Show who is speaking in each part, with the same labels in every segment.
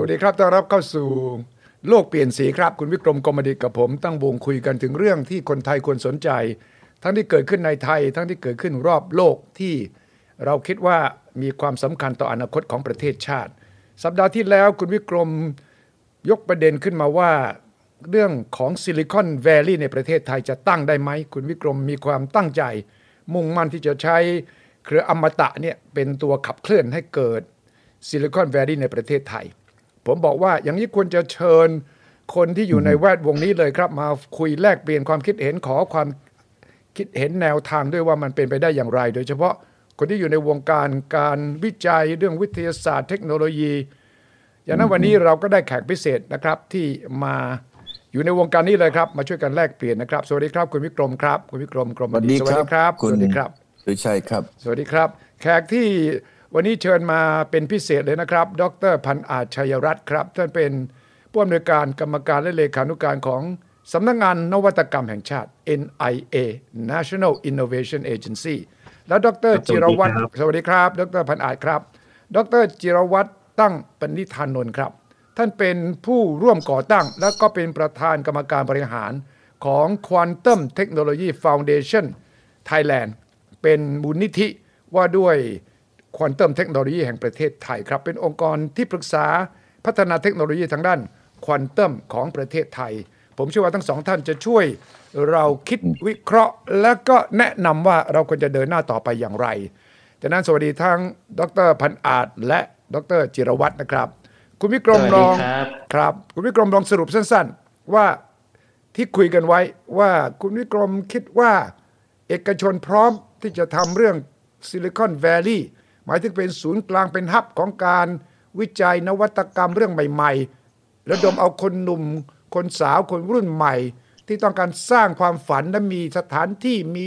Speaker 1: วัสดีครับ ต้อนรับเข้าสู่โลกเปลี่ยนสีครับ คุณวิกรมกมดิตกับผม ตั้งวงคุยกันถึงเรื่องที่คนไทยควรสนใจ ทั้งที่เกิดขึ้นในไทย ทั้งที่เกิดขึ้นรอบโลกที่เราคิดว่ามีความสำคัญต่ออนาคตของประเทศชาติ สัปดาห์ที่แล้วคุณวิกรมยกประเด็นขึ้นมาว่า เรื่องของซิลิคอนแวลลีย์ในประเทศไทยจะตั้งได้ไหม คุณวิกรมมีความตั้งใจ มุ่งมั่นที่จะใช้เครืออมตะเนี่ยเป็นตัวขับเคลื่อนให้เกิดซิลิคอนแวลลีย์ในประเทศไทย ผมบอกว่าอย่างนี้ควรจะเชิญคนที่อยู่ในแวดวงนี้เลยครับ มาคุยแลกเปลี่ยนความคิดเห็นขอความคิดเห็นแนวทางด้วยว่ามันเป็นไปได้อย่างไร โดยเฉพาะคนที่อยู่ในวงการการวิจัยเรื่องวิทยาศาสตร์เทคโนโลยีอย่างนั้นวันนี้เราก็ได้แขกพิเศษนะครับที่มาอยู่ในวงการนี้เลยครับมาช่วยกันแลกเปลี่ยนนะครับ สวัสดีครับคุณวิกรมครับ คุณวิกรมกรม
Speaker 2: สวัสดี
Speaker 1: สวัสดีครับ
Speaker 2: คุณ
Speaker 1: สวัสดีครับ
Speaker 2: สุชัยครับ
Speaker 1: สวัสดีครับ แขกที่ วันนี้เชิญมาเป็นพิเศษเลยนะครับ ดรพันอาจชัยรัตน์ครับ ท่านเป็นผู้อำนวยการกรรมการและเลขานุการของสำนักงานนวัตกรรมแห่งชาติ NIA National Innovation Agency แล้วดรจิรวัตรสวัสดีครับ ดรพันอาจครับ ดรจิรวัตรตั้งปณิธานนท์ครับ ท่านเป็นผู้ร่วมก่อตั้ง และก็เป็นประธานกรรมการบริหารของ Quantum Technology Foundation Thailand เป็นมูลนิธิว่าด้วย ควอนตัมเทคโนโลยีแห่งประเทศไทยครับ เป็นองค์กรที่ปรึกษาพัฒนาเทคโนโลยีทางด้านควอนตัมของประเทศไทย ผมเชื่อว่าทั้งสองท่านจะช่วยเราคิดวิเคราะห์ และก็แนะนำว่าเราควรจะเดินหน้าต่อไปอย่างไรดังนั้นสวัสดีทั้งดรพันอาจและดรจิรวัตรนะครับ คุณวิกรมลอง
Speaker 3: ครับ
Speaker 1: ครับ คุณวิกรมลองสรุปสั้น ๆ ว่าที่คุยกันไว้ว่าคุณวิกรมคิดว่า เอกชนพร้อมที่จะทำเรื่องซิลิคอนแวลลีย์ หมายถึงเป็นศูนย์กลางเป็นฮับของการวิจัยนวัตกรรมเรื่องใหม่ๆระดมเอาคนหนุ่ม คนสาวคนรุ่นใหม่ ที่ต้องการสร้างความฝันและมีสถานที่มี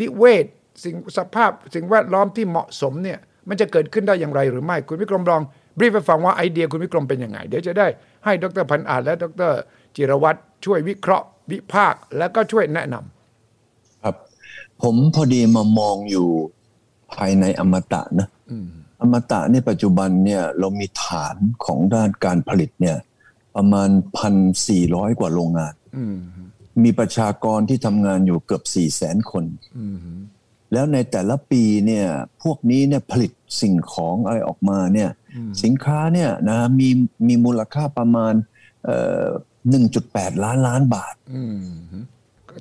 Speaker 1: นิเวศ สิ่งสภาพสิ่งแวดล้อมที่เหมาะสมเนี่ยมันจะเกิดขึ้นได้อย่างไรหรือไม่ คุณวิกรมลองบรีฟให้ฟังว่าไอเดียคุณวิกรมเป็นยังไง เดี๋ยวจะได้ให้ดรพันอาจและดรจิรวัตรช่วยวิเคราะห์ วิพากษ์และก็ช่วยแนะนำ
Speaker 2: ครับ ผมพอดีมามองอยู่ ภายในอมตะนะอมตะในปัจจุบันเนี่ยเรามีฐานของด้านการผลิตเนี่ย ประมาณพันสี่ร้อยกว่าโรงงาน
Speaker 1: อืม
Speaker 2: มีประชากรที่ทำงานอยู่เกือบสี่แสนคน
Speaker 1: อืมแล้ว
Speaker 2: แล้วในแต่ละปีเนี่ยพวกนี้เนี่ยผลิตสิ่งของอะไรออกมาเนี่ยสินค้าเนี่ยนะมีมีมูลค่าประมาณเอ่อ1.8ล้านล้านบาท
Speaker 1: อืม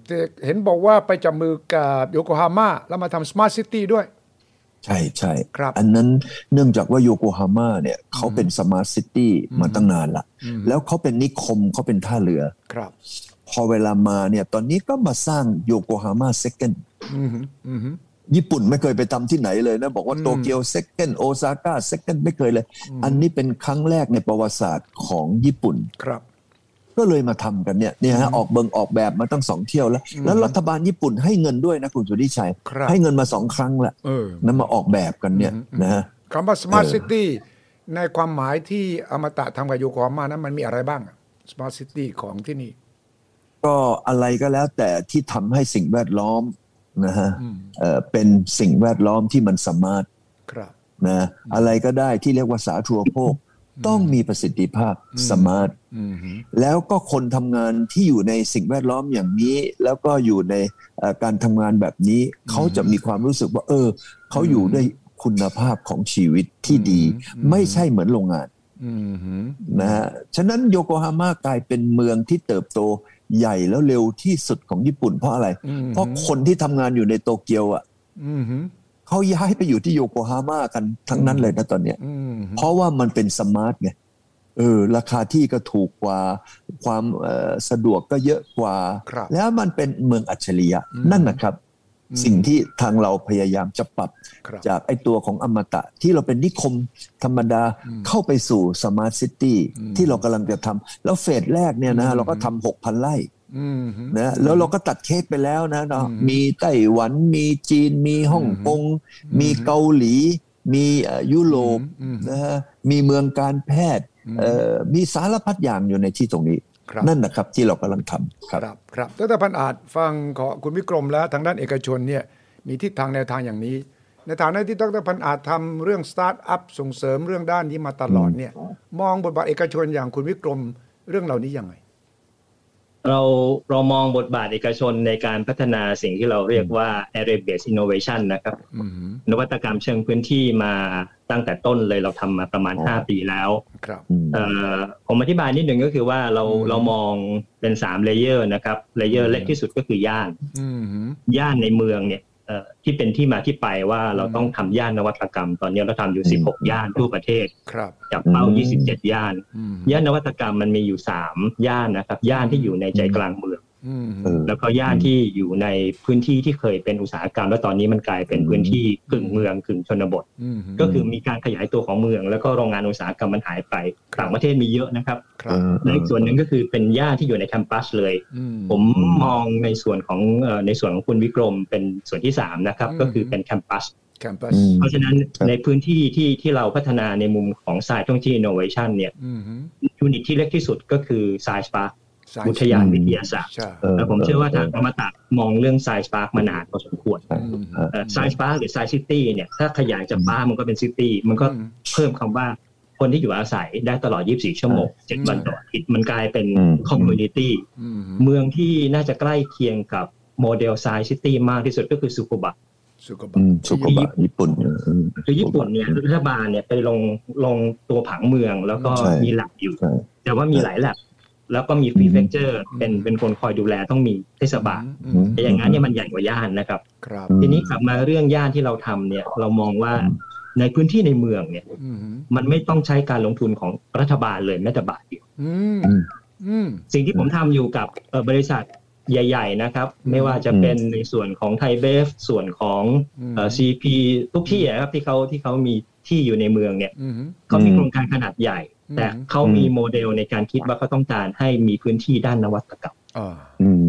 Speaker 1: แต่เห็นบอกว่าไปจับมือกับโยโกฮาม่าแล้วมาทำ smart city ด้วย
Speaker 2: ใช่ใช่
Speaker 1: ครับ
Speaker 2: อันนั้นเนื่องจากว่าโยโกฮาม่าเนี่ยเขาเป็น smart city มาตั้งนานละแล้วเขาเป็นนิคมเขาเป็นท่าเรือ
Speaker 1: ครับ
Speaker 2: พอเวลามาเนี่ยตอนนี้ก็มาสร้างโยโกฮาม่า second
Speaker 1: อืมอืม
Speaker 2: ญี่ปุ่นไม่เคยไปทำที่ไหนเลยนะ บอกว่าโตเกียว second โอซาก้า second ไม่เคยเลย อันนี้เป็นครั้งแรกในประวัติศาสตร์ของญี่ปุ่น
Speaker 1: ครับ
Speaker 2: ก็เลยมาทำกันเนี่ยเนี่ยฮะออกเบิงออกแบบมาตั้งสองเที่ยวแล้ว แล้วรัฐบาลญี่ปุ่นให้เงินด้วยนะคุณสุทธิชัย
Speaker 1: ครับ
Speaker 2: ให้เงินมาสองครั้งละ
Speaker 1: เออ
Speaker 2: นั้นมาออกแบบกันเนี่ยนะฮะ
Speaker 1: คำว่า smart
Speaker 2: เออ
Speaker 1: cityในความหมายที่อมตะทำกับโยโกฮาม่านั้นมันมีอะไรบ้าง smart city ของที่นี่
Speaker 2: ก็อะไรก็แล้วแต่ที่ทำให้สิ่งแวดล้อมนะฮะเอ่อเป็นสิ่งแวดล้อมที่มันสามารถ
Speaker 1: ครับ
Speaker 2: นะอะไรก็ได้ที่เรียกว่าสาธารณูปโภค ต้องมีประสิทธิภาพ smart
Speaker 1: อืม
Speaker 2: แล้วก็คนทำงานที่อยู่ในสิ่งแวดล้อมอย่างนี้ แล้วก็อยู่ในเอ่อการทำงานแบบนี้ เขาจะมีความรู้สึกว่า เออ เขาอยู่ด้วยคุณภาพของชีวิตที่ดี ไม่ใช่เหมือนโรงงาน
Speaker 1: อืม
Speaker 2: นะฮะฉะนั้นโยโกฮาม่ากลายเป็นเมืองที่เติบโตใหญ่แล้วเร็วที่สุดของญี่ปุ่นเพราะอะไร เพราะคนที่ทำงานอยู่ในโตเกียวอะ
Speaker 1: อืม
Speaker 2: เขาย้ายไปอยู่ที่โยโกฮาม่ากันทั้งนั้นเลยนะตอนเนี้ย
Speaker 1: อืม
Speaker 2: เพราะว่ามันเป็นสมาร์ทไงเออราคาที่ก็ถูกกว่าความเอ่อสะดวกก็เยอะกว่า
Speaker 1: ครับ
Speaker 2: แล้วมันเป็นเมืองอัจฉริยะนั่นนะครับ สิ่งที่ทางเราพยายามจะปรับ
Speaker 1: ครับ
Speaker 2: จากไอ้ตัวของอมตะที่เราเป็นนิคมธรรมดาเข้าไปสู่สมาร์ทซิตี้ที่เรากำลังจะทำแล้วเฟสแรกเนี่ยนะเราก็ทำหกพันไร่
Speaker 1: อืม
Speaker 2: นะแล้วเราก็ตัดเค้กไปแล้วนะเนาะมีไต้หวันมีจีน มีฮ่องกงมีเกาหลี มีเอ่อยุโรปนะฮะมีเมืองการแพทย์เอ่อมีสารพัดอย่างอยู่ในที่ตรงนี้
Speaker 1: ครับ
Speaker 2: นั่นนะครับที่เรากำลังทำครับ
Speaker 1: ครับครับดรพันอาจฟังของคุณวิกรมแล้วทางด้านเอกชนเนี่ยมีทิศทางแนวทางอย่างนี้ ในฐานะที่ดรพันอาจทำเรื่องสตาร์ทอัพส่งเสริมเรื่องด้านนี้มาตลอดเนี่ยมองบทบาทเอกชนอย่างคุณวิกรมเรื่องเหล่านี้ยังไง
Speaker 3: เราเรามองบทบาทเอกชนในการพัฒนาสิ่งที่เราเรียกว่า area based innovation นะครับ
Speaker 1: อืม
Speaker 3: นวัตกรรมเชิงพื้นที่มาตั้งแต่ต้นเลยเราทำมาประมาณ 5 ปีแล้ว
Speaker 1: ครับ
Speaker 2: อืม
Speaker 3: เอ่อผมอธิบายนิดหนึ่งก็คือว่าเรา
Speaker 1: อืม
Speaker 3: เรามองเป็น3 layer นะครับ layer เล็กที่สุดก็คือย่าน
Speaker 1: อืม
Speaker 3: ย่านในเมืองเนี่ยเอ่อ ที่เป็นที่มาที่ไปว่าเราต้องทำย่านนวัตกรรม ตอนนี้เราทำอยู่ 16 ย่านทั่วประเทศ
Speaker 1: ครับ
Speaker 3: จับเป้า 27 ย่าน
Speaker 1: อืม
Speaker 3: ย่านนวัตกรรมมันมีอยู่ 3 ย่านนะครับ ย่านที่อยู่ในใจกลางเมือง
Speaker 1: อืม
Speaker 2: เออ
Speaker 3: แล้วก็ย่านที่อยู่ในพื้นที่ที่เคยเป็นอุตสาหกรรม แล้วตอนนี้มันกลายเป็นพื้นที่กึ่งเมืองกึ่งชนบท
Speaker 1: อืม
Speaker 3: ก็คือมีการขยายตัวของเมือง แล้วก็โรงงานอุตสาหกรรมมันหายไปต่างประเทศมีเยอะนะครับ
Speaker 1: ครับ
Speaker 3: และอีกส่วนหนึ่งก็คือเป็นย่านที่อยู่ใน campus เลย
Speaker 1: อืม
Speaker 3: ผมมองในส่วนของเอ่อในส่วนของคุณวิกรมเป็นส่วนที่สามนะครับ
Speaker 1: อืม
Speaker 3: ก็คือเป็น
Speaker 1: campus campus
Speaker 2: อืม
Speaker 3: เพราะฉะนั้น
Speaker 2: ครับ
Speaker 3: ในพื้นที่ที่ที่เราพัฒนาในมุมของสายท่องเที่ยว innovation เนี่ย
Speaker 1: อืม
Speaker 3: unit ที่เล็กที่สุดก็คือ science park สา
Speaker 1: ย
Speaker 3: อุทยานวิทยาศาสตร์
Speaker 1: ใช่
Speaker 2: เออ
Speaker 3: แต่ผมเชื่อว่าทางอมตะมองเรื่อง science park มานานพอสมควร
Speaker 2: ใช่ใช่
Speaker 3: science park หรือ science city เนี่ยถ้าขยายจากย่านมันก็เป็น city มันก็
Speaker 1: อืม
Speaker 3: เพิ่มคำว่าคนที่อยู่อาศัยได้ตลอด 24 ชั่วโมง 7 วันต่ออาทิตย์มันกลายเป็น
Speaker 2: อืม
Speaker 3: community อืมเมืองที่น่าจะใกล้เคียงกับ model science city มากที่สุดก็คือสึกุบะ
Speaker 1: สึกุบะ
Speaker 2: อืม สึกุบะพญี่ปุ่นเออ
Speaker 3: คือญี่ปุ่นเนี่ยรัฐบาลเนี่ยไปลงลงตัวผังเมืองแล้วก็
Speaker 2: ใช่
Speaker 3: มีหลักอยู่
Speaker 2: ใช่
Speaker 3: แต่ว่ามีหลายหลัก แล้วก็มี prefecture เป็นเป็นคนคอยดูแลต้องมีเทศบาล
Speaker 1: อืม
Speaker 3: แต่อย่างนั้นเนี่ยมันใหญ่กว่าย่านนะครับ
Speaker 1: ครับ
Speaker 2: อืม
Speaker 3: ทีนี้กลับมาเรื่องย่านที่เราทำเนี่ยเรามองว่า
Speaker 2: อืม
Speaker 3: ในพื้นที่ในเมืองเนี่ย
Speaker 1: อืม
Speaker 3: มันไม่ต้องใช้การลงทุนของรัฐบาลเลยแม้แต่บาทเดียว
Speaker 1: อืม
Speaker 2: อืม
Speaker 1: อืม
Speaker 3: สิ่งที่ผมทำอยู่กับเอ่อบริษัทใหญ่ ๆ นะครับ ไม่ว่าจะเป็นในส่วนของไทยเบฟส่วนของเอ่อ CP ทุกที่อะครับที่เขาที่เขามีที่อยู่ในเมืองเนี่ย
Speaker 1: อืม
Speaker 3: เขามีโครงการขนาดใหญ่
Speaker 1: อืม
Speaker 3: แต่เขามีโมเดลในการคิดว่าเขาต้องการให้มีพื้นที่ด้านนวัตกรรม
Speaker 1: อ่า
Speaker 2: อืม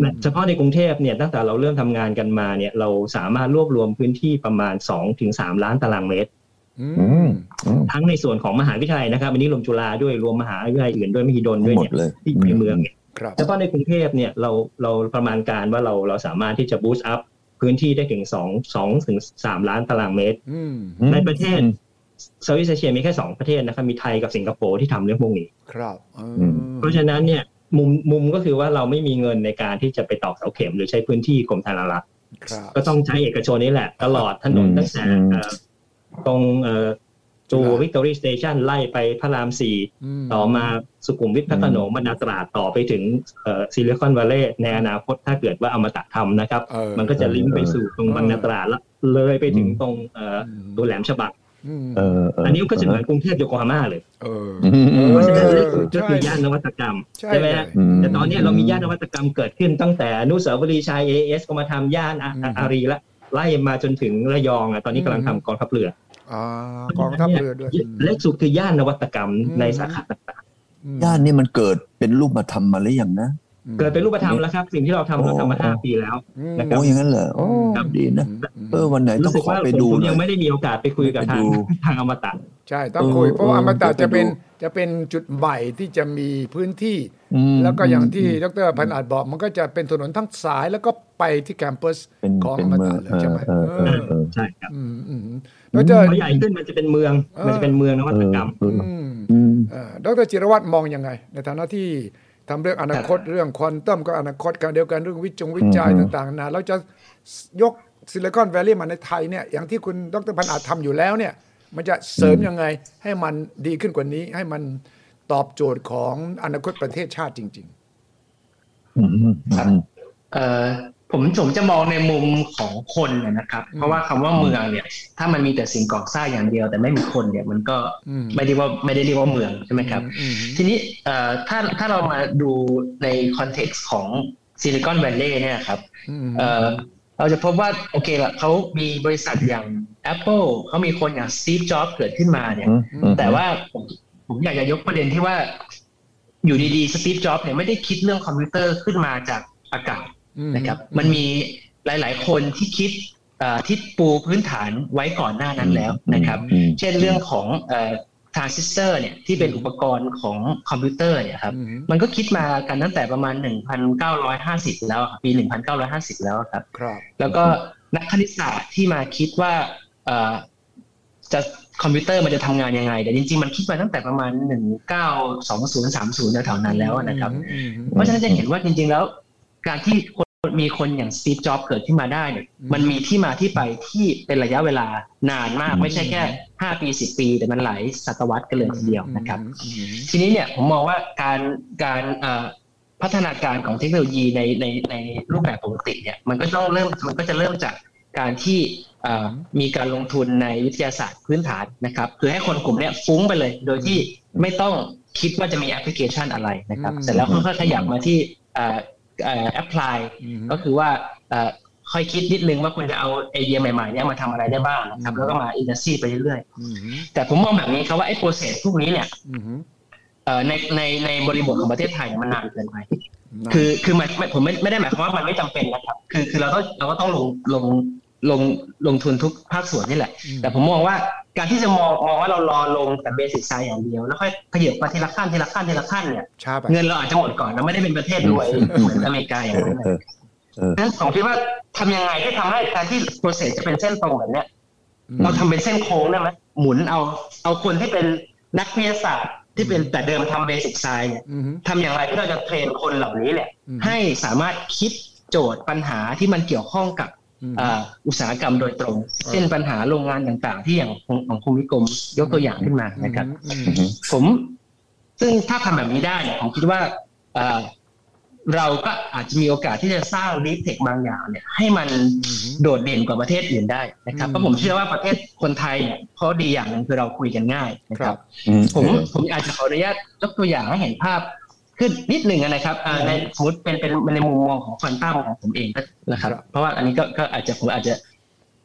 Speaker 3: และเฉพาะในกรุงเทพเนี่ยตั้งแต่เราเริ่มทำงานกันมาเนี่ยเราสามารถรวบรวมพื้นที่ประมาณ2-3ล้านตารางเมตร
Speaker 1: อื
Speaker 2: อื
Speaker 1: ม
Speaker 2: มอืม
Speaker 3: ทั้งในส่วนของมหาวิทยาลัยนะครับอันนี้รวมจุฬาด้วยรวมมหาวิทยาลัยอื่นด้วยมหิดลด้วย
Speaker 2: หมด
Speaker 3: เนี่ย
Speaker 2: เลย
Speaker 3: ที่อยู่ในเมืองเนี่ย
Speaker 1: ครับ
Speaker 3: เฉพาะในกรุงเทพเนี่ยเราเราประมาณการว่าเราเราสามารถที่จะ boost up พื้นที่ได้ถึง2 2ถึง3ล้านตารางเมตร
Speaker 1: อืม
Speaker 2: อืม
Speaker 3: ในประเทศ Southeast Asia มีแค่2ประเทศนะครับมีไทยกับสิงคโปร์ที่ทำเรื่องพวกนี้
Speaker 1: ครับเออ
Speaker 2: อืม
Speaker 3: เพราะฉะนั้นเนี่ยมุมมุมก็คือว่าเราไม่มีเงินในการที่จะไปตอกเสาเข็มหรือใช้พื้นที่กรมธนารักษ์
Speaker 1: ครับ
Speaker 3: ก็ต้องใช้เอกชนนี่แหละ ตลอดถนน
Speaker 2: อืม
Speaker 3: ตั้งแต่
Speaker 2: อืม
Speaker 3: เอ่อตรงเอ่อจู
Speaker 1: จุฬา
Speaker 3: Victory Station ไล่ไปพระรามสี่
Speaker 1: ม
Speaker 3: ต่อมาสุขุมวิทพระโขนงบางนาตราดต่อไปถึงSilicon Valley ในอนาคตถ้าเกิดว่าเอามาตัดทำนะครับ
Speaker 1: เออ
Speaker 3: มันก็จะลิงก์ไปสู่ตรงบางนาตราดแล้วเลยไปถึงตรงเอ่อ
Speaker 1: อืม
Speaker 3: ตัวแหลมฉบัง
Speaker 1: อืม
Speaker 2: เออเอั
Speaker 3: นนี้ก็จะเหมือนกรุงเทพโยโกฮาม่าเลย
Speaker 1: เออ
Speaker 2: อืมอืม
Speaker 3: เพราะฉะนั้น
Speaker 1: เออ
Speaker 3: ก็คือย่านนวัตกรรม
Speaker 1: ใช่
Speaker 3: ใช่ไหม
Speaker 1: เลย
Speaker 3: ฮะ
Speaker 2: อืม
Speaker 3: แต่ตอนนี้เรามีย่านนวัตกรรมเกิดขึ้นตั้งแต่อนุสาวรีย์ชัย AIS ก็มาทำย่านอา
Speaker 1: อืม
Speaker 3: อารีละไล่มาจนถึงระยองอะตอนนี้กำลัง
Speaker 1: อืม
Speaker 3: ทำกองทัพเรือ
Speaker 1: อ่ากองทัพเรือด้วย
Speaker 3: เล็กสุดคือย่านนวัตกรรม
Speaker 1: อืม
Speaker 3: ในสาขาต่าง
Speaker 1: อืม
Speaker 2: ย่านนี่มันเกิดเป็นรูปมาทำมาหรือยังนะ
Speaker 3: ๆ เกิดเป็นรูปธรรมแล้วครับ สิ่งที่เราทำเราทำมาห้าปีแล้ว
Speaker 1: อืม
Speaker 3: นะครับ
Speaker 2: โอ้อย่างนั้นเหรอโอ้
Speaker 3: ครับ
Speaker 2: ดีนะ
Speaker 1: อืม
Speaker 2: เออวันไหนต้อ
Speaker 3: รู้
Speaker 2: ง
Speaker 3: สึก
Speaker 2: ขอ
Speaker 3: ว่า
Speaker 2: ไป
Speaker 3: ผม
Speaker 2: ดู
Speaker 3: ผม
Speaker 2: หน่
Speaker 3: ยั
Speaker 2: องย
Speaker 3: ไม่ได้มีโอกาสไปคุยกับทาง
Speaker 2: ไปดู
Speaker 3: ทางอมตะ
Speaker 1: ใช่ต้องคุย
Speaker 2: เออ
Speaker 1: เพราะว่าอมตะ
Speaker 2: เออ
Speaker 1: จะเป็น
Speaker 2: ไปดู
Speaker 1: จะเป็นจุดใหม่ที่จะมีพื้นที่
Speaker 2: อืม
Speaker 1: แล้วก็อย่างที่
Speaker 2: อืม
Speaker 1: ดรพันอาจบอก มันก็จะเป็นถนนทั้งสายแล้วก็ไปที่แคมปัส
Speaker 2: เป็น
Speaker 1: ของ
Speaker 2: เป็
Speaker 1: อนม
Speaker 2: เมือ
Speaker 1: ตะ
Speaker 2: ง
Speaker 1: เลยใช่ไหม
Speaker 2: เออเออเออ
Speaker 3: ใช่ครับ
Speaker 1: อืมอืมแล้วจะ
Speaker 3: พอใหญ่ขึ้นมันจะเป็นเมือง
Speaker 1: เออ
Speaker 3: มันจะเป็นเมืองนวัตกรรม
Speaker 2: เออ
Speaker 1: อืม
Speaker 2: อืม
Speaker 1: เอ่อดรจิรวัตรมองยังไง ในฐานะที่ ทำเรื่องอนาคตเรื่องควอนตัมก็อนาคตการเดียวกันเรื่องวิจงวิจัย
Speaker 2: อืม
Speaker 1: ต่างๆนาเราจะยกซิลิคอนแวลลีย์มาในไทยเนี่ยอย่างที่คุณดรพันอาจทำอยู่แล้วเนี่ยมันจะเสริมยังไงให้มันดีขึ้นกว่านี้ ให้มันตอบโจทย์ของอนาคตประเทศชาติจริง
Speaker 2: อืมอืมอืม
Speaker 4: เอ่อ ผมผมจะมองในมุมของคนนะนะครับ เพราะว่าคำว่าเมืองเนี่ย ถ้ามันมีแต่สิ่งก่อสร้างอย่างเดียว แต่ไม่มีคนเนี่ย มันก็
Speaker 1: อืม
Speaker 4: ไม่ได้ว่าไม่ได้เรียกว่าเมืองใช่ไหม
Speaker 1: ๆ
Speaker 4: ครับ
Speaker 1: อืม
Speaker 4: ทีนี้เอ่อถ้าถ้าเรามาดูใน context ของ Silicon Valley เนี่ยครับ
Speaker 1: อืม
Speaker 4: เอ่อเราจะพบว่าโอเคละเขามีบริษัทอย่าง Apple เขามีคนอย่าง Steve Jobs เกิดขึ้นมาเนี่ย
Speaker 2: อืมอืม
Speaker 4: แต่ว่าผมผมอยากจะยกประเด็นที่ว่า อยู่ดีๆ Steve Jobs เนี่ยไม่ได้คิดเรื่องคอมพิวเตอร์ขึ้นมาจากอากาศ
Speaker 1: อืม
Speaker 4: นะครับ มันมีหลาย ๆ คนที่คิดเอ่อที่ปูพื้นฐานไว้ก่อนหน้านั้นแล้วนะครับ
Speaker 2: อืม
Speaker 4: เช่นเรื่องของทรานซิสเตอร์เนี่ยที่เป็นอุปกรณ์ของคอมพิวเตอร์เนี่ยครับ
Speaker 1: อืม
Speaker 4: มันก็คิดมากันตั้งแต่ประมาณ 1,950 แล้วอะครับปี 1,950 แล้วอะครับ
Speaker 1: ครับ
Speaker 4: แล้วก็นักคณิตศาสตร์ที่มาคิดว่าเอ่อจะคอมพิวเตอร์มันจะทำงานยังไง แต่จริงๆ มันคิดมาตั้งแต่ประมาณหนึ่งเก้าสองศูนย์สามศูนย์แถวๆนั้นแล้วนะครับ
Speaker 1: อืม
Speaker 4: เพราะฉะนั้นจะเห็นว่าจริงๆแล้ว การที่คนมีคนอย่างสตีฟจ็อบเกิดขึ้นมาได้เนี่ย
Speaker 1: อืม
Speaker 4: มันมีที่มาที่ไปที่เป็นระยะเวลานานมาก ไม่ใช่แค่ห้าปีสิบปี แต่มันหลายศตวรรษกันเลยทีเดียวนะครับ
Speaker 1: อืม
Speaker 4: ทีนี้เนี่ยผมมองว่าการการเอ่อพัฒนาการของเทคโนโลยีในในในรูปแบบปกติเนี่ยมันก็ต้องเริ่มมันก็จะเริ่มจากการที่เอ่อมีการลงทุนในวิทยาศาสตร์พื้นฐานนะครับคือให้คนกลุ่มเนี้ยฟุ้งไปเลย โดยที่ไม่ต้องคิดว่าจะมีแอปพลิเคชันอะไรนะครับ
Speaker 1: อืม
Speaker 4: เสร็จแล้วค่อยๆขยับมาที่เอ่อเอ่อ apply อื
Speaker 1: ม
Speaker 4: ก็คือว่าเอ่อค่อยคิดนิดนึงว่าคุณจะเอาไอเดียใหม่ๆเนี่ยมาทำอะไรได้บ้างนะครับแล้วก็มา industry ไปเรื่อย
Speaker 1: อืม
Speaker 4: ๆแต่ผมมองแบบนี้ครับว่าไอ้ process พวกนี้เนี่ย
Speaker 1: อืม
Speaker 4: เอ่อในในในบริบทของประเทศไทยเนี่ยมันนานเกินไปคือคือมันไม่ผมไม่ไม่ได้หมายความว่ามันไม่จำเป็นนะครับ คือคือเราก็เราก็ต้องลงลงลงลงทุนทุกภาคส่วนนี่แหละ
Speaker 1: อืม
Speaker 4: แต่ผมมองว่า การที่จะมองมองว่าเรารอลงแต่ basic science อย่างเดียวแล้วค่อยขยับมาทีละขั้นทีละขั้นทีละขั้นเนี่ย
Speaker 1: ช้าไป
Speaker 4: เงินเราอาจจะหมดก่อนเราไม่ได้เป็นประเทศรวยเหมือนอเมริกาอย่างนั้น
Speaker 2: เออเออ
Speaker 4: ดังนั้นผมคิดว่าทำยังไงให้ทำให้การที่ process จะเป็นเส้นตรงแบบเนี้ย
Speaker 1: อืม
Speaker 4: เราทำเป็นเส้นโค้งได้ไหมหมุนเอาเอาคนที่เป็นนักวิทยาศาสตร์ที่เป็นแต่เดิมทำ basic science เนี่ย
Speaker 1: อืม
Speaker 4: ทำอย่างไรที่เราจะ train คนเหล่านี้เนี่ย
Speaker 1: อืม
Speaker 4: ให้สามารถคิดโจทย์ปัญหาที่มันเกี่ยวข้องกับ
Speaker 1: อืม
Speaker 4: อ่าอุตสาหกรรมโดยตรง เช่นปัญหาโรงงานต่างๆ ที่อย่างของของคุณวิกรมยกตัวอย่างขึ้นมานะครับ
Speaker 1: อืม
Speaker 2: อืม
Speaker 4: ผม ซึ่งถ้าทำแบบนี้ได้เนี่ยผมคิดว่าเอ่อเราก็อาจจะมีโอกาสที่จะสร้างดีเทคบางอย่างเนี่ย ให้มัน
Speaker 1: อืม
Speaker 4: โดดเด่นกว่าประเทศอื่นได้นะครับ
Speaker 1: อืม
Speaker 4: เพราะผมเชื่อว่าประเทศคนไทยเนี่ยข้อดีอย่างหนึ่งคือเราคุยกันง่ายนะค
Speaker 1: ครั
Speaker 4: รับ
Speaker 1: บ
Speaker 2: อืม
Speaker 4: ผมผมอาจจะขออนุญาตยกตัวอย่างให้เห็นภาพ ขึ้นนิดหนึ่งนะครับอ่าในสมมติเป็นเป็นในมุมมองของควอนตัมของผมเองนะครับ
Speaker 1: ครับ
Speaker 4: เพราะว่าอันนี้ก็ก็อาจจะผมอาจจะ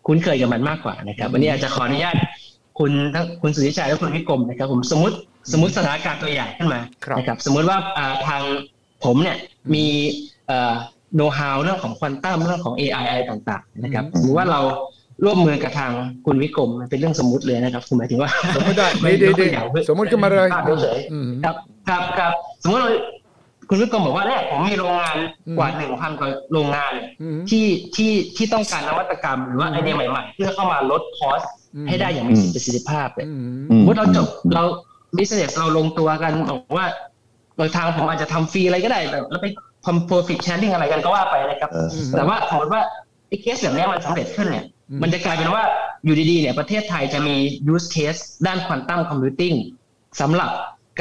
Speaker 4: คุ้นเคยกับมันมากกว่านะครับวันนี้อาจจะขออนุญาตคุณทั้งคุณสุริชัยและคุณวิกรมนะครับ ผมสมมติสมมติสถานการณ์ตัวอย่างขึ้นมา
Speaker 1: ครับ
Speaker 4: นะครับ สมมุติว่าอ่าทางผมเนี่ยมีโน้ตฮาวเรื่องของควอนตัมเรื่องของ AI อะไรต่าง ๆ นะครับ
Speaker 1: อืม
Speaker 4: สมมติว่าเรา ร่วมมือกับทางคุณวิกรมมันเป็นเรื่องสมมติเลยนะครับคือหมายถึงว่า
Speaker 1: สมมติได้
Speaker 4: ไม่
Speaker 1: ดี
Speaker 4: ย
Speaker 1: ดี
Speaker 4: กตัวอย่างเพื่อ
Speaker 1: สมมติขึ้นมาเลย
Speaker 4: ภาพเฉย
Speaker 1: อืม
Speaker 4: ครับครับครับสมมติเราคุณวิกรมบอกว่าเนี่ยผมมีโรงงาน
Speaker 1: อืม
Speaker 4: กว่าหนึ่งพันกว่าโรงงาน
Speaker 1: อืม
Speaker 4: ที่ที่ที่ต้องการนวัตกรรมหรือว่า
Speaker 1: อืม
Speaker 4: ไอเดียใหม่ ๆ เพื่อเข้ามาลด cost อื
Speaker 1: ม
Speaker 4: ให้ได้อย่างมีประสิทธิภาพเนี่ย
Speaker 1: อืม
Speaker 2: อืม
Speaker 4: ส
Speaker 2: ม
Speaker 4: มติเราจบเรา business เราลงตัวกันบอกว่าโดยทางผมอาจจะทำฟรีอะไรก็ได้แบบแล้วไปทำ profit sharing อะไรกันก็ว่าไปนะครับ
Speaker 2: เออ
Speaker 4: แต่ว่าสมมติว่าไอ้เคสแบบเนี้ยมันสำเร็จขึ้นเนี่ย
Speaker 1: อื ม
Speaker 4: มันจะกลายเป็นว่าอยู่ดีๆเนี่ยประเทศไทยจะมี use case ด้าน quantum computing สำหรับ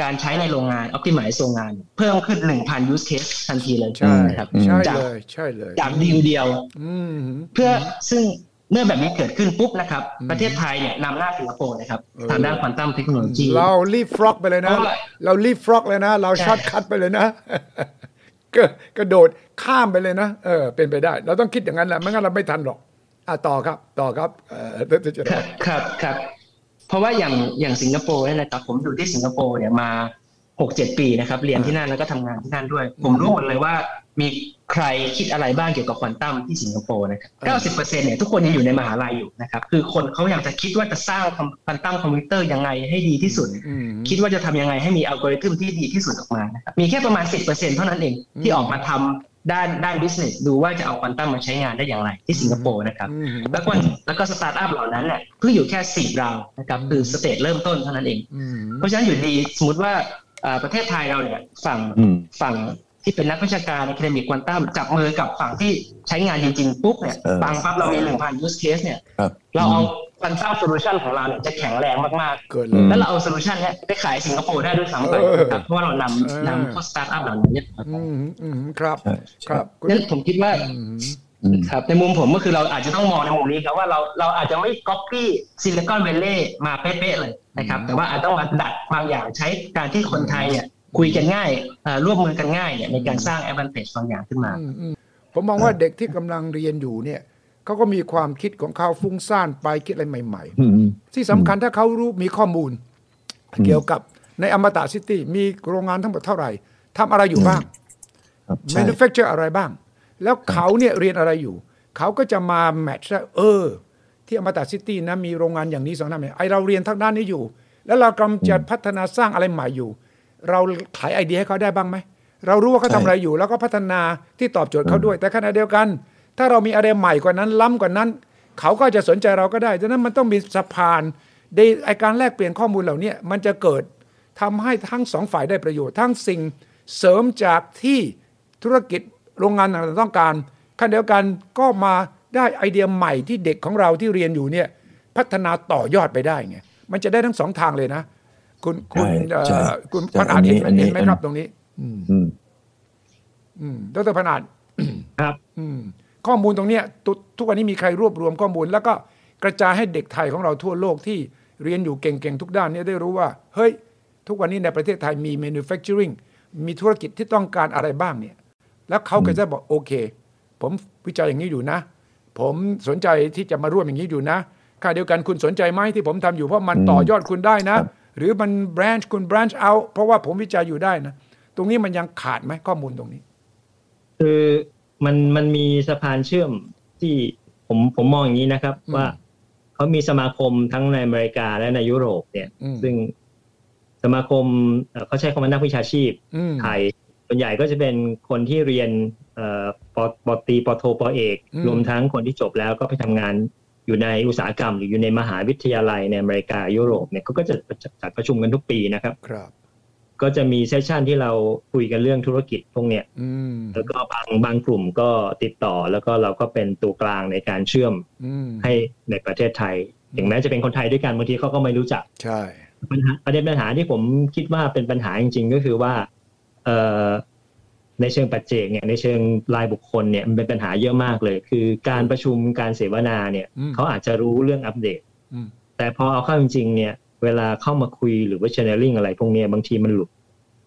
Speaker 4: การใช้ในโรงงาน optimize โรงงาน เพิ่มขึ้น 1,000 use case ทันทีเลย
Speaker 1: ใช่
Speaker 4: นะครับ
Speaker 1: ใช่
Speaker 4: จาก
Speaker 1: เลยใช่เลย
Speaker 4: จากดีลเดียว
Speaker 1: อืม
Speaker 4: เพื่อซึ่งเมื่อแบบนี้เกิดขึ้นปุ๊บนะครับ
Speaker 1: อืม
Speaker 4: ประเทศไทยเนี่ยนำหน้าสิงคโปร์นะครับ
Speaker 1: เออ
Speaker 4: ทางด้าน quantum technology เรา
Speaker 1: leapfrog ไปเลยนะ
Speaker 4: เพราะว่า
Speaker 1: เรา leapfrog เลยนะ เรา
Speaker 4: ใช่
Speaker 1: shortcut ไปเลยนะก็กระโดดข้ามไปเลยนะเออเป็นไปได้ เราต้องคิดอย่างนั้นแหละไม่งั้นเราไม่ทันหรอกอะ ต่อครับต่อครับเออเดี๋ยวจะ
Speaker 4: ครับครับครับเพราะว่าอย่างอย่างสิงคโปร์เนี่ยนะครับผมอยู่ที่สิงคโปร์เนี่ยมาหกเจ็ดปีนะครับ เรียนที่นั่นแล้วก็ทำงานที่นั่นด้วย ผมรู้หมดเลยว่ามีใครคิดอะไรบ้างเกี่ยวกับควอนตัมที่สิงคโปร์นะครับเก้าสิบเปอร์เซ็นเนี่ยทุกคนยังอยู่ในมหาลัยอยู่นะครับ คือคนเขาอยากจะคิดว่าจะสร้าง quantum computer ยังไงให้ดีที่สุด
Speaker 1: อืม
Speaker 4: คิดว่าจะทำยังไงให้มีอัลกอริทึมที่ดีที่สุดออกมานะครับมีแค่ประมาณ10%เท่านั้นเองที่ออกมาทำ ด้านด้าน business ดูว่าจะเอาควอนตัมมาใช้งานได้อย่างไรที่สิงคโปร์นะครับ
Speaker 1: อืม
Speaker 4: แล้วก็แล้วก็สตาร์ทอัพเหล่านั้นเนี่ยเพิ่งอยู่แค่ seed round นะครับคือ stage เริ่มต้นเท่านั้นเอง
Speaker 1: อืม
Speaker 4: เพราะฉะนั้นอยู่ดีสมมติว่าอ่าประเทศไทยเราเนี่ยฝั่ง
Speaker 2: อืม
Speaker 4: ฝั่งที่เป็นนักวิชาการในเคมีควอนตัมจับมือกับฝั่งที่ใช้งานจริงๆปุ๊บเนี่ย
Speaker 2: เออ
Speaker 4: ปังปั๊บเรามีหนึ่งพัน use case เนี่ย
Speaker 2: ครับ
Speaker 4: เราเอา quantum solution ของเราเนี่ยจะแข็งแรงมากๆ
Speaker 1: เกิดเล
Speaker 2: อืม
Speaker 4: แล้วเราเอา solution เนี้ยไปขายสิงคโปร์ได้ด้วยซ้ำไป
Speaker 1: เออ
Speaker 4: นะครับเพราะว่าเราน
Speaker 1: เออำ
Speaker 4: นำพวกสตาร์ทอัพเหล่านี้เนี่ยมา
Speaker 1: อืมอืมครับ
Speaker 2: ใช่
Speaker 1: ครับคุณ
Speaker 4: นั้นผมคิดว่า
Speaker 1: อืม
Speaker 2: อืม
Speaker 4: ครับในมุมผมก็คือเราอาจจะต้องมองในมุมนี้ครับว่าเราเราอาจจะไม่ก๊อปปี้ Silicon Valley มาเป๊ะๆเลยนะครับ แต่ว่าอาจต้องมาดัดบางอย่างใช้การที่คนไทยเนี่ยคุยกันง่ายเอ่อร่วมมือกันง่ายเนี่ยในการสร้าง advantage บางอย่างขึ้นมา
Speaker 1: อืมอืมผมมองว่าเด็กที่กำลังเรียนอยู่เนี่ย เขาก็มีความคิดของเขาฟุ้งซ่านไปคิดอะไรใหม่ๆ
Speaker 2: อืม
Speaker 1: ที่สำคัญถ้าเขารู้มีข้อมูล เกี่ยวกับในอมตะซิตี้มีโรงงานทั้งหมดเท่าไหร่ทำอะไรอยู่บ้าง
Speaker 2: ครับใช่
Speaker 1: manufacture อะไรบ้าง แล้วเขาเนี่ยเรียนอะไรอยู่ เขาก็จะมาแมทช์ว่าเออ ที่อมตะซิตี้นะมีโรงงานอย่างนี้สองท่านไอเราเรียนทางด้านนี้อยู่ แล้วเรากำลังจะพัฒนาสร้างอะไรใหม่อยู่ เราขายไอเดียให้เขาได้บ้างไหมเรารู้ว่าเขาทำอะไรอยู่ แล้วก็พัฒนาที่ตอบโจทย์เขาด้วย แต่ขณะเดียวกัน ถ้าเรามีอะไรใหม่กว่านั้น ล้ำกว่านั้น เขาก็จะสนใจเราก็ได้ดังนั้นมันต้องมีสะพานในไอการแลกเปลี่ยนข้อมูลเหล่านี้มันจะเกิดทำให้ทั้งสองฝ่ายได้ประโยชน์ ทั้งสิ่งเสริมจากที่ธุรกิจโรงงานต่างๆต้องการขั้นเดียวกันก็มาได้ไอเดียใหม่ที่เด็กของเราที่เรียนอยู่เนี่ยพัฒนาต่อยอดไปได้ไงมันจะได้ทั้งสองทางเลยนะ คุณคุณ
Speaker 2: ใช่
Speaker 1: เอ่อ
Speaker 2: ใช่
Speaker 1: คุณ
Speaker 2: ใช่
Speaker 1: พันอาจเห็น
Speaker 2: อันนี้
Speaker 1: เห็นไหม
Speaker 2: อันนี้
Speaker 1: ครับตรงนี้
Speaker 2: อืม
Speaker 1: อืมดรพันอาจ
Speaker 3: ครับ
Speaker 1: อืม ข้อมูลตรงเนี้ยทุกทุกวันนี้มีใครรวบรวมข้อมูล แล้วก็กระจายให้เด็กไทยของเราทั่วโลกที่เรียนอยู่เก่งๆทุกด้านเนี่ยได้รู้ว่า เฮ้ย ทุกวันนี้ในประเทศไทยมี manufacturing มีธุรกิจที่ต้องการอะไรบ้างเนี่ยแล้วเขาก็จะบอกโอเค ผมวิจัยอย่างนี้อยู่นะ ผมสนใจที่จะมาร่วมอย่างนี้อยู่นะค่าเดียวกันคุณสนใจไหมที่ผมทำอยู่เพราะมันต่อยอดคุณได้นะ หรือมัน branch คุณ branch out เพราะว่าผมวิจัยอยู่ได้นะ ตรงนี้มันยังขาดไหมข้อมูลตรงนี้
Speaker 3: คือ มันมันมีสะพานเชื่อมที่ผมผมมองอย่างนี้นะครับ
Speaker 1: อืม
Speaker 3: ว่าเขามีสมาคมทั้งในอเมริกาและในยุโรปเนี่ย
Speaker 1: อืม
Speaker 3: ซึ่งสมาคมเอ่อเขาใช้คำว่านักวิชาชีพ
Speaker 1: อืม
Speaker 3: ไทยส่วนใหญ่ก็จะเป็นคนที่เรียนเอ่อปปตรีปโทปเอก
Speaker 1: อืม
Speaker 3: รวมทั้งคนที่จบแล้วก็ไปทำงานอยู่ในอุตสาหกรรม หรืออยู่ในมหาวิทยาลัยในอเมริกายุโรปเนี่ยเขาก็จะจัดประชุมกันทุกปีนะครับ
Speaker 1: ครับ
Speaker 3: ก็จะมีเซสชันที่เราคุยกันเรื่องธุรกิจพวกเนี้ย
Speaker 1: อืม
Speaker 3: แล้วก็บางบางกลุ่มก็ติดต่อแล้วก็เราก็เป็นตัวกลางในการเชื่อม
Speaker 1: อืม
Speaker 3: ให้ในประเทศไทย ถึงแม้จะเป็นคนไทยด้วยกันบางทีเขาก็ไม่รู้จัก
Speaker 1: ใช่
Speaker 3: ปัญหาประเด็นปัญหาที่ผมคิดว่าเป็นปัญหาจริง ๆ ก็คือว่าเอ่อในเชิงปัจเจกเนี่ยในเชิงรายบุคคลเนี่ยมันเป็นปัญหาเยอะมากเลย คือการประชุมการเสวนาเนี่ย
Speaker 1: อืม
Speaker 3: เขาอาจจะรู้เรื่องอัปเดต
Speaker 1: อืม
Speaker 3: แต่พอเอาเข้าจริงๆเนี่ย เวลาเข้ามาคุยหรือว่า channeling อะไรพวกเนี้ยบางทีมันหลุด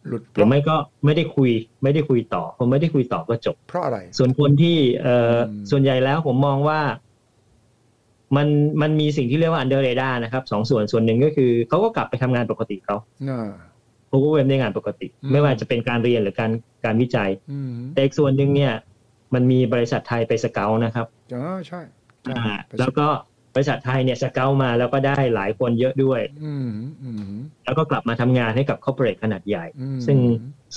Speaker 1: หลุดเพ
Speaker 3: หรือ
Speaker 1: ราะ
Speaker 3: ไม่ก็ไม่ได้คุย ไม่ได้คุยต่อพอไม่ได้คุยต่อก็จบ
Speaker 1: เพราะอะไร
Speaker 3: ส่วนคนที่เอ่ออ
Speaker 1: ม
Speaker 3: ส่วนใหญ่แล้วผมมองว่า มันมันมีสิ่งที่เรียกว่า under radar นะครับสองส่วนส่วนหนึ่งก็คือเขาก็กลับไปทำงานปกติเขา
Speaker 1: น่า
Speaker 3: เขาก็เว้นในงานปกติ
Speaker 1: อืม
Speaker 3: ไม่ว่าจะเป็นการเรียนหรือการการวิจัย
Speaker 1: อืม
Speaker 3: แต่อีกส่วนหนึ่งเนี่ย มันมีบริษัทไทยไปสเกลนะครับ
Speaker 1: อ๋อใช่ใช่
Speaker 3: อ่าแล้วก็บ ริษัทไทยเนี่ยสเกลมาแล้วก็ได้หลายคนเยอะด้วย
Speaker 1: อืมอืม
Speaker 3: แล้วก็กลับมาทำงานให้กับ corporate ขนาดใหญ่
Speaker 1: อืม
Speaker 3: ซึ่ง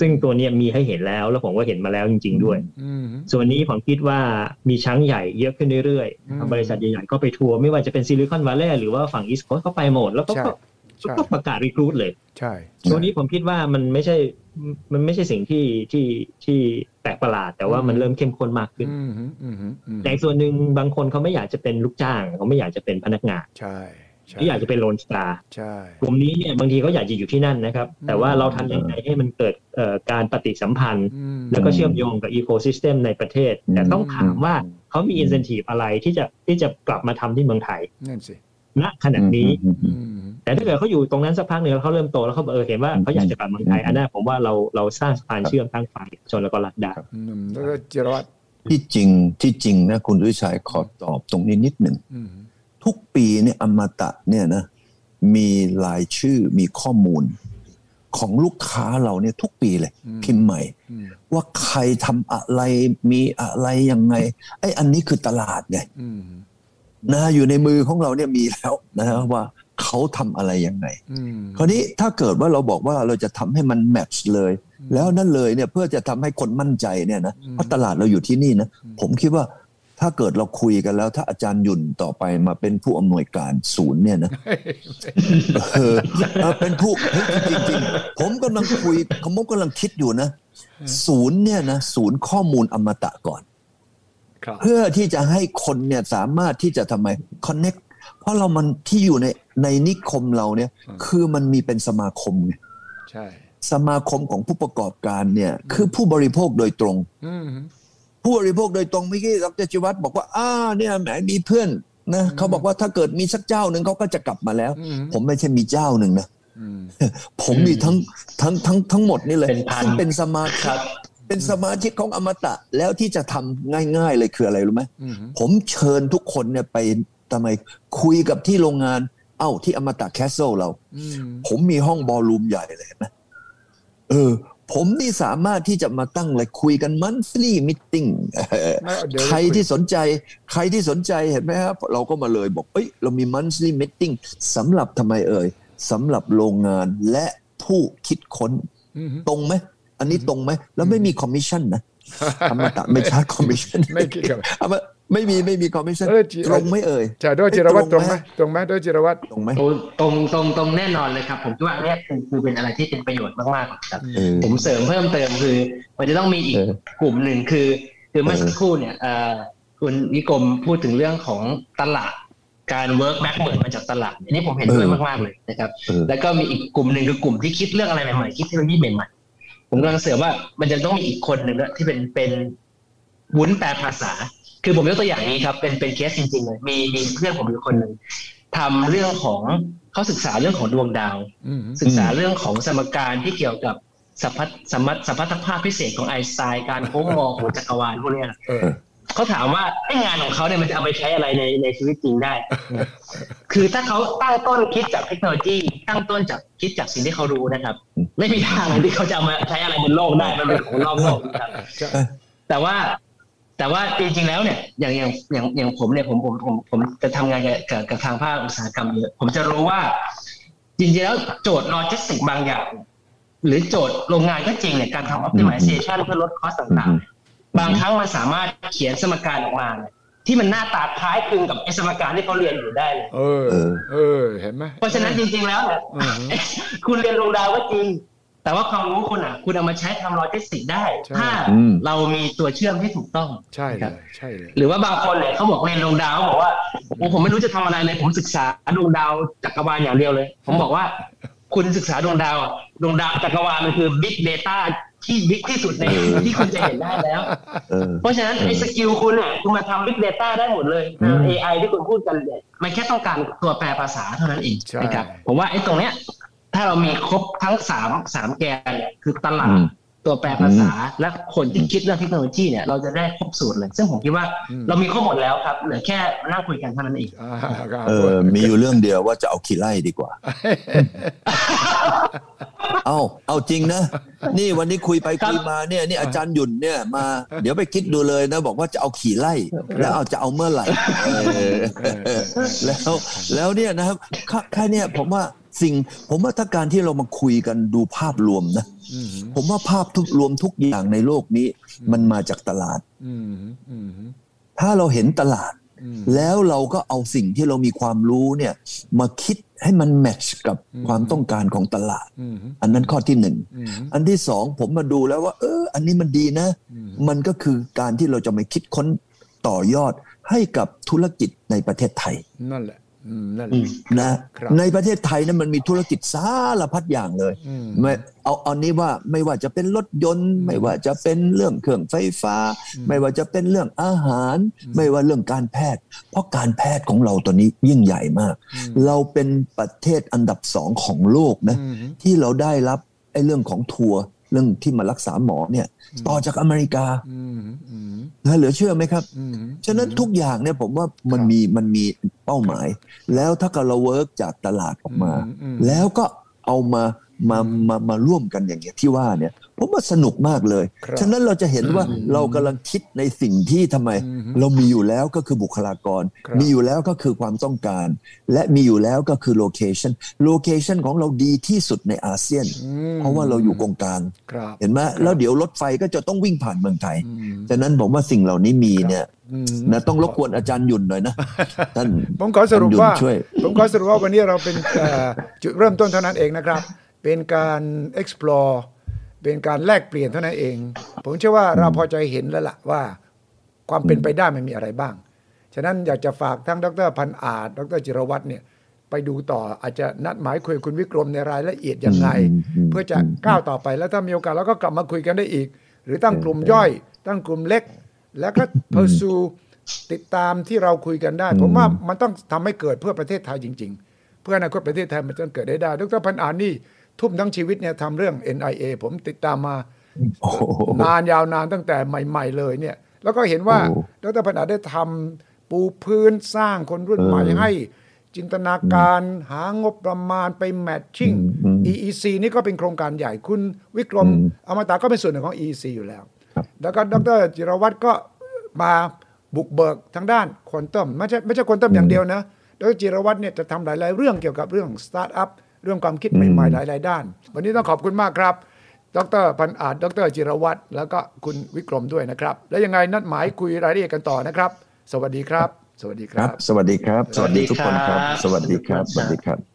Speaker 3: ซึ่งตัวเนี้ยมีให้เห็นแล้วแล้วผมก็เห็นมาแล้วจริง ๆ ด้วย
Speaker 1: อืม
Speaker 3: ส่วนนี้ผมคิดว่ามีช้างใหญ่เยอะขึ้นเรื่อย
Speaker 1: อืม
Speaker 3: ๆบริษัทใหญ่ๆก็ไปทัวร์ไม่ว่าจะเป็นซิลิคอนวัลเลย์หรือว่าฝั่ง East Coast ก็ไปหมดแล้วก็
Speaker 1: ใช่
Speaker 3: ก็
Speaker 1: ใช่
Speaker 3: ก็ประกาศรีครูดเลย
Speaker 1: ใช่
Speaker 3: ตัวนี้ผมคิดว่ามันไม่ใช่มันไม่ใช่สิ่งที่ที่ที่แปลกประหลาด แต่ว่ามันเริ่มเข้มข้นมากขึ้น
Speaker 1: อืมอืมอืมอืม
Speaker 3: แต่อีกส่วนหนึ่งบางคนเขาไม่อยากจะเป็นลูกจ้าง เขาไม่อยากจะเป็นพนักงาน
Speaker 1: ใช่ใช่
Speaker 3: ไม่อยากจะเป็นโลนสตาร์
Speaker 1: ใช่
Speaker 3: กลุ่มนี้เนี่ยบางทีเขาอยากจะอยู่ที่นั่นนะครับ แต่ว่าเราทำยังไงให้มันเกิดเอ่อการปฏิสัมพันธ์
Speaker 1: อืม
Speaker 3: แล้วก็เชื่อมโยงกับอีโคซิสเต็มในประเทศ แต่ต้องถามว่าเขามีอินเซนティブอะไรที่จะที่จะกลับมาทำที่เมืองไทย
Speaker 1: นั่นสิ
Speaker 3: ณขณะนี้
Speaker 2: อืมอืม
Speaker 1: อืม
Speaker 3: แต่ถ้าเกิดเขาอยู่ตรงนั้นสักพักหนึ่งแล้วเขาเริ่มโตแล้วเขาเออเห็นว่าเขาอยากจะกลับเมืองไทยอันนั้นผมว่าเราเราสร้างสะพานเชื่อมทั้งฝ่ายเอกชนแล้วก็รัฐได้
Speaker 1: อืมแล้วก็จิรวัตร
Speaker 2: ที่จริงที่จริงนะคุณวิชัยขอตอบตรงนี้นิดหนึ่ง
Speaker 1: อืม
Speaker 2: ทุกปีเนี่ยอมตะเนี่ยนะมีรายชื่อมีข้อมูล ของลูกค้าเราเนี่ยทุกปีเลย พิมพ์ใหม่
Speaker 1: อืม
Speaker 2: ว่าใครทำอะไรมีอะไรยังไงไอ้อันนี้คือตลาดไง
Speaker 1: อืม
Speaker 2: นะอยู่ในมือของเราเนี่ยมีแล้วนะว่า เขาทำอะไรยังไง
Speaker 1: อืม
Speaker 2: คราวนี้ถ้าเกิดว่าเราบอกว่าเราจะทำให้มันแมทช์เลย แล้วนั่นเลยเนี่ยเพื่อจะทำให้คนมั่นใจเนี่ยนะเพราะตลาดเราอยู่ที่นี่นะผมคิดว่าถ้าเกิดเราคุยกันแล้ว ถ้าอาจารย์หยุ่นต่อไปมาเป็นผู้อำนวยการศูนย์เนี่ยนะเออเออเป็นผู้เฮ้ยจริงๆผมกำลังคุยผมกำลังคิดอยู่นะศูนย์เนี่ยนะศูนย์ข้อมูลอมตะก่อน
Speaker 1: ครับ
Speaker 2: เพื่อที่จะให้คนเนี่ยสามารถที่จะทำไม connect เพราะเรามันที่อยู่ใน ในนิคมเราเนี่ย
Speaker 1: อืม
Speaker 2: คือมันมีเป็นสมาคมไง
Speaker 1: ใช่
Speaker 2: สมาคมของผู้ประกอบการเนี่ยคือผู้บริโภคโดยตรง
Speaker 1: อืม
Speaker 2: ผู้บริโภคโดยตรงเมื่อกี้ดรจิวัตรบอกว่าอ่าเนี่ยแหมมีเพื่อนนะเขาบอกว่าถ้าเกิดมีสักเจ้าหนึ่งเขาก็จะกลับมาแล้ว
Speaker 1: อืม
Speaker 2: ผมไม่ใช่มีเจ้าหนึ่งนะ
Speaker 1: อืม
Speaker 2: ผมมีทั้งทั้งทั้งทั้งหมดนี่เลย
Speaker 3: เป็นพัน
Speaker 2: ซึ่งเป็นสมาชิกเป็นสมาชิกของอมตะแล้วที่จะทำง่ายๆเลยคืออะไรรู้ไหม
Speaker 1: อืม
Speaker 2: ผมเชิญทุกคนเนี่ยไปทำไมคุยกับที่โรงงาน เอ้าที่อมตะ Castle เรา
Speaker 1: อืม
Speaker 2: ผมมีห้อง ballroom ใหญ่เลยเห็นะเออ ผมนี่สามารถที่จะมาตั้งเลยคุยกัน monthly meeting เอ่อ
Speaker 1: ไม่เดี๋ยว
Speaker 2: ใครที่สนใจ ใครที่สนใจเห็นไหมครับ เราก็มาเลยบอกเอ้ยเรามี monthly meeting สำหรับทำไมเอ่ยสำหรับโรงงานและผู้คิดค้น
Speaker 1: อืม
Speaker 2: ตรงไหมอันนี้ตรงไหมแล้วไม่มีคอมมิชชั่นนะอมตะไม่ชาร์จคอมมิชชั่น
Speaker 1: ไม่คิดกับ
Speaker 2: เอามา ไม่มีไม่มีคอมมิชชั่น
Speaker 1: เออจิ
Speaker 2: ตรงไหมเอ่ย
Speaker 1: ใช่โดยจิรวัตรตรงไหมตรงไหมโดยจิรวัตร
Speaker 2: ตรงไหม
Speaker 4: โอ้ตรงตรงตรงแน่นอนเลยครับ ผมคิดว่าอันเนี้ยคือคือเป็นอะไรที่เป็นประโยชน์มากๆครับ
Speaker 2: เออ
Speaker 4: ผมเสริมเพิ่มเติมคือมันจะต้องมีอีก
Speaker 2: เออก
Speaker 4: ลุ่มหนึ่งคือ คือเมื่อ
Speaker 2: เออ
Speaker 4: สักครู่เนี่ยเอ่อคุณวิกรมพูดถึงเรื่องของตลาดการ work back เหมือนมาจากตลาดอันนี้ผมเห็นด้วยมากๆเลยนะครับ
Speaker 2: เออ
Speaker 4: แล้วก็มีอีกกลุ่มหนึ่งคือกลุ่มที่คิดเรื่องอะไรใหม่ๆคิดเทคโนโลยีใหม่ๆผมกำลังเสริมว่ามันจะต้องมีอีกคนหนึ่งด้วยที่เป็นเป็นวุ้นแปลภาษา คือผมยกตัวอย่างนี้ครับ เป็นเป็นเคสจริงๆเลยมีมีเพื่อนผมอยู่คนหนึ่งทำเรื่องของเขาศึกษาเรื่องของดวงดาว
Speaker 1: อืม
Speaker 4: ศึกษาเรื่องของสมการที่เกี่ยวกับสัพพะสมมติสัพพัทธภาพพิเศษของไอน์สไตน์การโค้งงอของจักรวาลพวกเนี้ย
Speaker 1: เออ
Speaker 4: เขาถามว่าไอ้งานของเขาเนี่ยมันจะเอาไปใช้อะไรในในชีวิตจริงได้ คือถ้าเขาตั้งต้นคิดจากเทคโนโลยี ตั้งต้นจากคิดจากสิ่งที่เขารู้นะครับ ไม่มีทางเลยที่เขาจะเอามาใช้อะไรบนโลกได้มันเป็นของนอกโลกนะครับ
Speaker 1: ใช่
Speaker 4: แต่ว่า แต่ว่าจริงๆแล้วเนี่ยอย่างอย่างอย่างอย่างผมเนี่ยผมผมผมผมจะทำงานกับกับกับทางภาคอุตสาหกรรมเยอะผมจะรู้ว่า จริงๆแล้วโจทย์โลจิสติกบางอย่าง หรือโจทย์โรงงานก็จริงเนี่ยการทำ optimization เพื่อลด cost ต่างๆ บางครั้งมันสามารถเขียนสมการออกมาเนี่ยที่มันหน้าตาคล้ายคลึงกับไอ้สมการที่เขาเรียนอยู่ได้เลย
Speaker 1: เออ
Speaker 2: เออ
Speaker 1: เออ เห็นไหม
Speaker 4: เพราะฉะนั้นจริง ๆแล้วเนี่ย
Speaker 1: อือฮึ
Speaker 4: คุณเรียนดวงดาวก็จริง แต่ว่าความรู้คุณอะ คุณเอามาใช้ทำโลจิสติกได้
Speaker 1: ใช่
Speaker 4: ถ้า
Speaker 2: อืม
Speaker 4: เรามีตัวเชื่อมที่ถูกต้อง
Speaker 1: ใช่เลยใช่เลย
Speaker 4: หรือว่าบางคนเนี่ยเขาบอกเรียนดวงดาวเขาบอกว่าโอ้ผมไม่รู้จะทำอะไรเลย ผมศึกษาดวงดาวจักรวาลอย่างเดียวเลย ผมบอกว่า คุณศึกษาดวงดาวอะดวงดาวจักรวาลมันคือ big data ที่ big ที่สุดใน
Speaker 2: เออ
Speaker 4: ที่คุณจะเห็นได้แล้ว
Speaker 2: เออ
Speaker 4: เพราะฉะนั้นไอ้skill คุณเนี่ยคุณมาทำ big data ได้หมดเลย
Speaker 2: อืม
Speaker 4: AI ที่คุณพูดกันเนี่ยมันแค่ต้องการตัวแปลภาษาเท่านั้นเอง
Speaker 1: ใช่
Speaker 4: นะครับผมว่าไอ้ตรงเนี้ย ถ้าเรามีครบทั้งสามสามแกนเนี่ยคือตลาดอื
Speaker 2: ม
Speaker 4: ตัวแปลภาษาและคนที่คิดเรื่องเทคโนโลยีเนี่ยเราจะได้ครบสูตรเลย ซึ่งผมคิดว่า
Speaker 1: อืม
Speaker 4: เรามีครบหมดแล้วครับเหลือแค่นั่งคุยกันเท่านั้นเอง
Speaker 1: อ่าครับ
Speaker 2: เออมีอยู่เรื่องเดียวว่าจะเอาขี้ไล่ดีกว่า เอาเอาจริงนะ นี่วันนี้คุยไป
Speaker 4: ครับ
Speaker 2: คุยมาเนี่ยนี่อาจารย์หยุ่นเนี่ยมา เดี๋ยวไปคิดดูเลยนะ บอกว่าจะเอาขี่ไล่ แล้วเอาจะเอาเมื่อไหร่เออแล้วแล้วเนี่ยนะครับแค่แค่เนี่ยผมว่า สิ่ง ผมว่าถ้าการที่เรามาคุยกันดูภาพรวมนะ
Speaker 1: อืม
Speaker 2: ผมว่าภาพทุกรวมทุกอย่างในโลกนี้ มันมาจากตลาด
Speaker 1: อืมอืม
Speaker 2: ถ้าเราเห็นตลาด
Speaker 1: อืม
Speaker 2: แล้วเราก็เอาสิ่งที่เรามีความรู้เนี่ย มาคิดให้มันแมทช์กับ
Speaker 1: อืม
Speaker 2: ความต้องการของตลาด
Speaker 1: อืม
Speaker 2: อันนั้นข้อที่หนึ่ง
Speaker 1: อืม
Speaker 2: อันที่สองผมมาดูแล้วว่า เออ อันนี้มันดีนะ
Speaker 1: อืม
Speaker 2: มันก็คือการที่เราจะมาคิดค้นต่อยอดให้กับธุรกิจในประเทศไทย
Speaker 1: นั่นแหละอืม นั่นแห
Speaker 4: อื
Speaker 1: ละ
Speaker 4: ม
Speaker 2: นะครับในประเทศไทยนั้นมันมีธุรกิจสารพัดอย่างเลย
Speaker 1: อืม
Speaker 2: ไม่เอาเอานี้ว่าไม่ว่าจะเป็นรถยนต์ ไม่ว่าจะเป็นเรื่องเครื่องไฟฟ้า ไม่ว่าจะเป็นเรื่องอาหาร ไม่ว่าเรื่องการแพทย์ เพราะการแพทย์ของเราตอนนี้ยิ่งใหญ่มาก เราเป็นประเทศอันดับสองของโลกนะ
Speaker 1: อืม
Speaker 2: ที่เราได้รับไอ้เรื่องของทัวร์ เรื่องที่มารักษาหมอเนี่ย ต่อจากอเมริกา
Speaker 1: อืมอืม
Speaker 2: นะเหลือเชื่อไหมครับ
Speaker 1: อืม
Speaker 2: ฉะนั้นทุกอย่างเนี่ยผมว่ามัน
Speaker 1: ครับ
Speaker 2: มีมันมีเป้าหมาย แล้วถ้าเกิดเราเวิร์กจากตลาดออกมา
Speaker 1: อืมอืม
Speaker 2: แล้วก็เอามา มามามาร่วมกันอย่างเงี้ยที่ว่าเนี่ยผมว่าสนุกมากเลย
Speaker 1: ครับ
Speaker 2: ฉะนั้นเราจะเห็นว่า
Speaker 1: อืม
Speaker 2: เรากำลังคิดในสิ่งที่ทำไม
Speaker 1: อืม
Speaker 2: เรามีอยู่แล้วก็คือบุคลากร
Speaker 1: ครับ
Speaker 2: มีอยู่แล้วก็คือความต้องการ และมีอยู่แล้วก็คือ location location ของเราดีที่สุดในอาเซียน
Speaker 1: อืม
Speaker 2: เพราะว่าเราอยู่ตรงกลาง
Speaker 1: ครับ
Speaker 2: เห็นไหมแล้วเดี๋ยวรถไฟก็จะต้องวิ่งผ่านเมืองไทย
Speaker 1: อืม
Speaker 2: ฉะนั้นผมว่าสิ่งเหล่านี้มีเนี่ย
Speaker 1: อืม
Speaker 2: นะต้องรบกวนอาจารย์หยุ่นหน่อยนะท่าน
Speaker 1: ผมขอสรุป
Speaker 2: ท่นหยุ่น
Speaker 1: ว่า
Speaker 2: ช่วย
Speaker 1: ผมขอสรุปว่าวันนี้เราเป็นเอ่อจุดเริ่มต้นเท่านั้นเองนะครับ เป็นการ explore เป็นการแลกเปลี่ยนเท่านั้นเอง ผมเชื่อว่าเราพอใจเห็นแล้วล่ะว่าความเป็นไปได้มันมีอะไรบ้าง ฉะนั้นอยากจะฝากทั้งดรพันอาจ ดรจิรวัตรเนี่ยไปดูต่ออาจจะนัดหมายคุยกับคุณวิกรมในรายละเอียดยังไง
Speaker 2: อืมอืม
Speaker 1: เพื่อจะก้าวต่อไปแล้วถ้ามีโอกาสเราก็กลับมาคุยกันได้อีก หรือตั้งกลุ่มย่อย ตั้งกลุ่มเล็ก แล้วก็ pursue ติดตามที่เราคุยกันได้ ผมว่ามันต้องทำให้เกิดเพื่อประเทศไทยจริง ๆ เพื่ออนาคตประเทศไทยมันต้องเกิดได้ได้ดรพันอานนี่ ทุ่มทั้งชีวิตเนี่ยทำเรื่อง NIA ผมติดตามมา
Speaker 2: โอ้โห
Speaker 1: นานยาวนานตั้งแต่ใหม่ ๆ เลยเนี่ย แล้วก็เห็นว่า
Speaker 2: โอ้
Speaker 1: ดรพันอาได้ทำปูพื้นสร้างคนรุ่นใหม่
Speaker 2: เออ
Speaker 1: ให้จินตนาการหางบประมาณไปแมทชิ่ง
Speaker 2: อืม
Speaker 1: EEC นี่ก็เป็นโครงการใหญ่คุณวิกรม
Speaker 2: อืม
Speaker 1: อมตะก็เป็นส่วนหนึ่งของ EEC อยู่แล้ว
Speaker 2: ครับ
Speaker 1: แล้วก็ดรจิรวัตรก็มาบุกเบิกทางด้านควอนตัมไม่ใช่ไม่ใช่ควอนตัมอย่างเดียวนะดรจิรวัตรเนี่ยจะทำหลาย ๆ เรื่องเกี่ยวกับเรื่องสตาร์ทอัพ เรื่องความคิดใหม่ๆหลายๆด้าน วันนี้ต้องขอบคุณมากครับดรพันอาจดรจิรวัตรแล้วก็คุณวิกรมด้วยนะครับ แล้วยังไงนัดหมายคุยรายละเอียดกันต่อนะครับ สวัสดีครับ สวัสดีค
Speaker 2: ค
Speaker 1: รั
Speaker 2: รับบสวัสดีครับ สวัสดีทุกคนครับ สวัสดีครับ สวัสดีครับ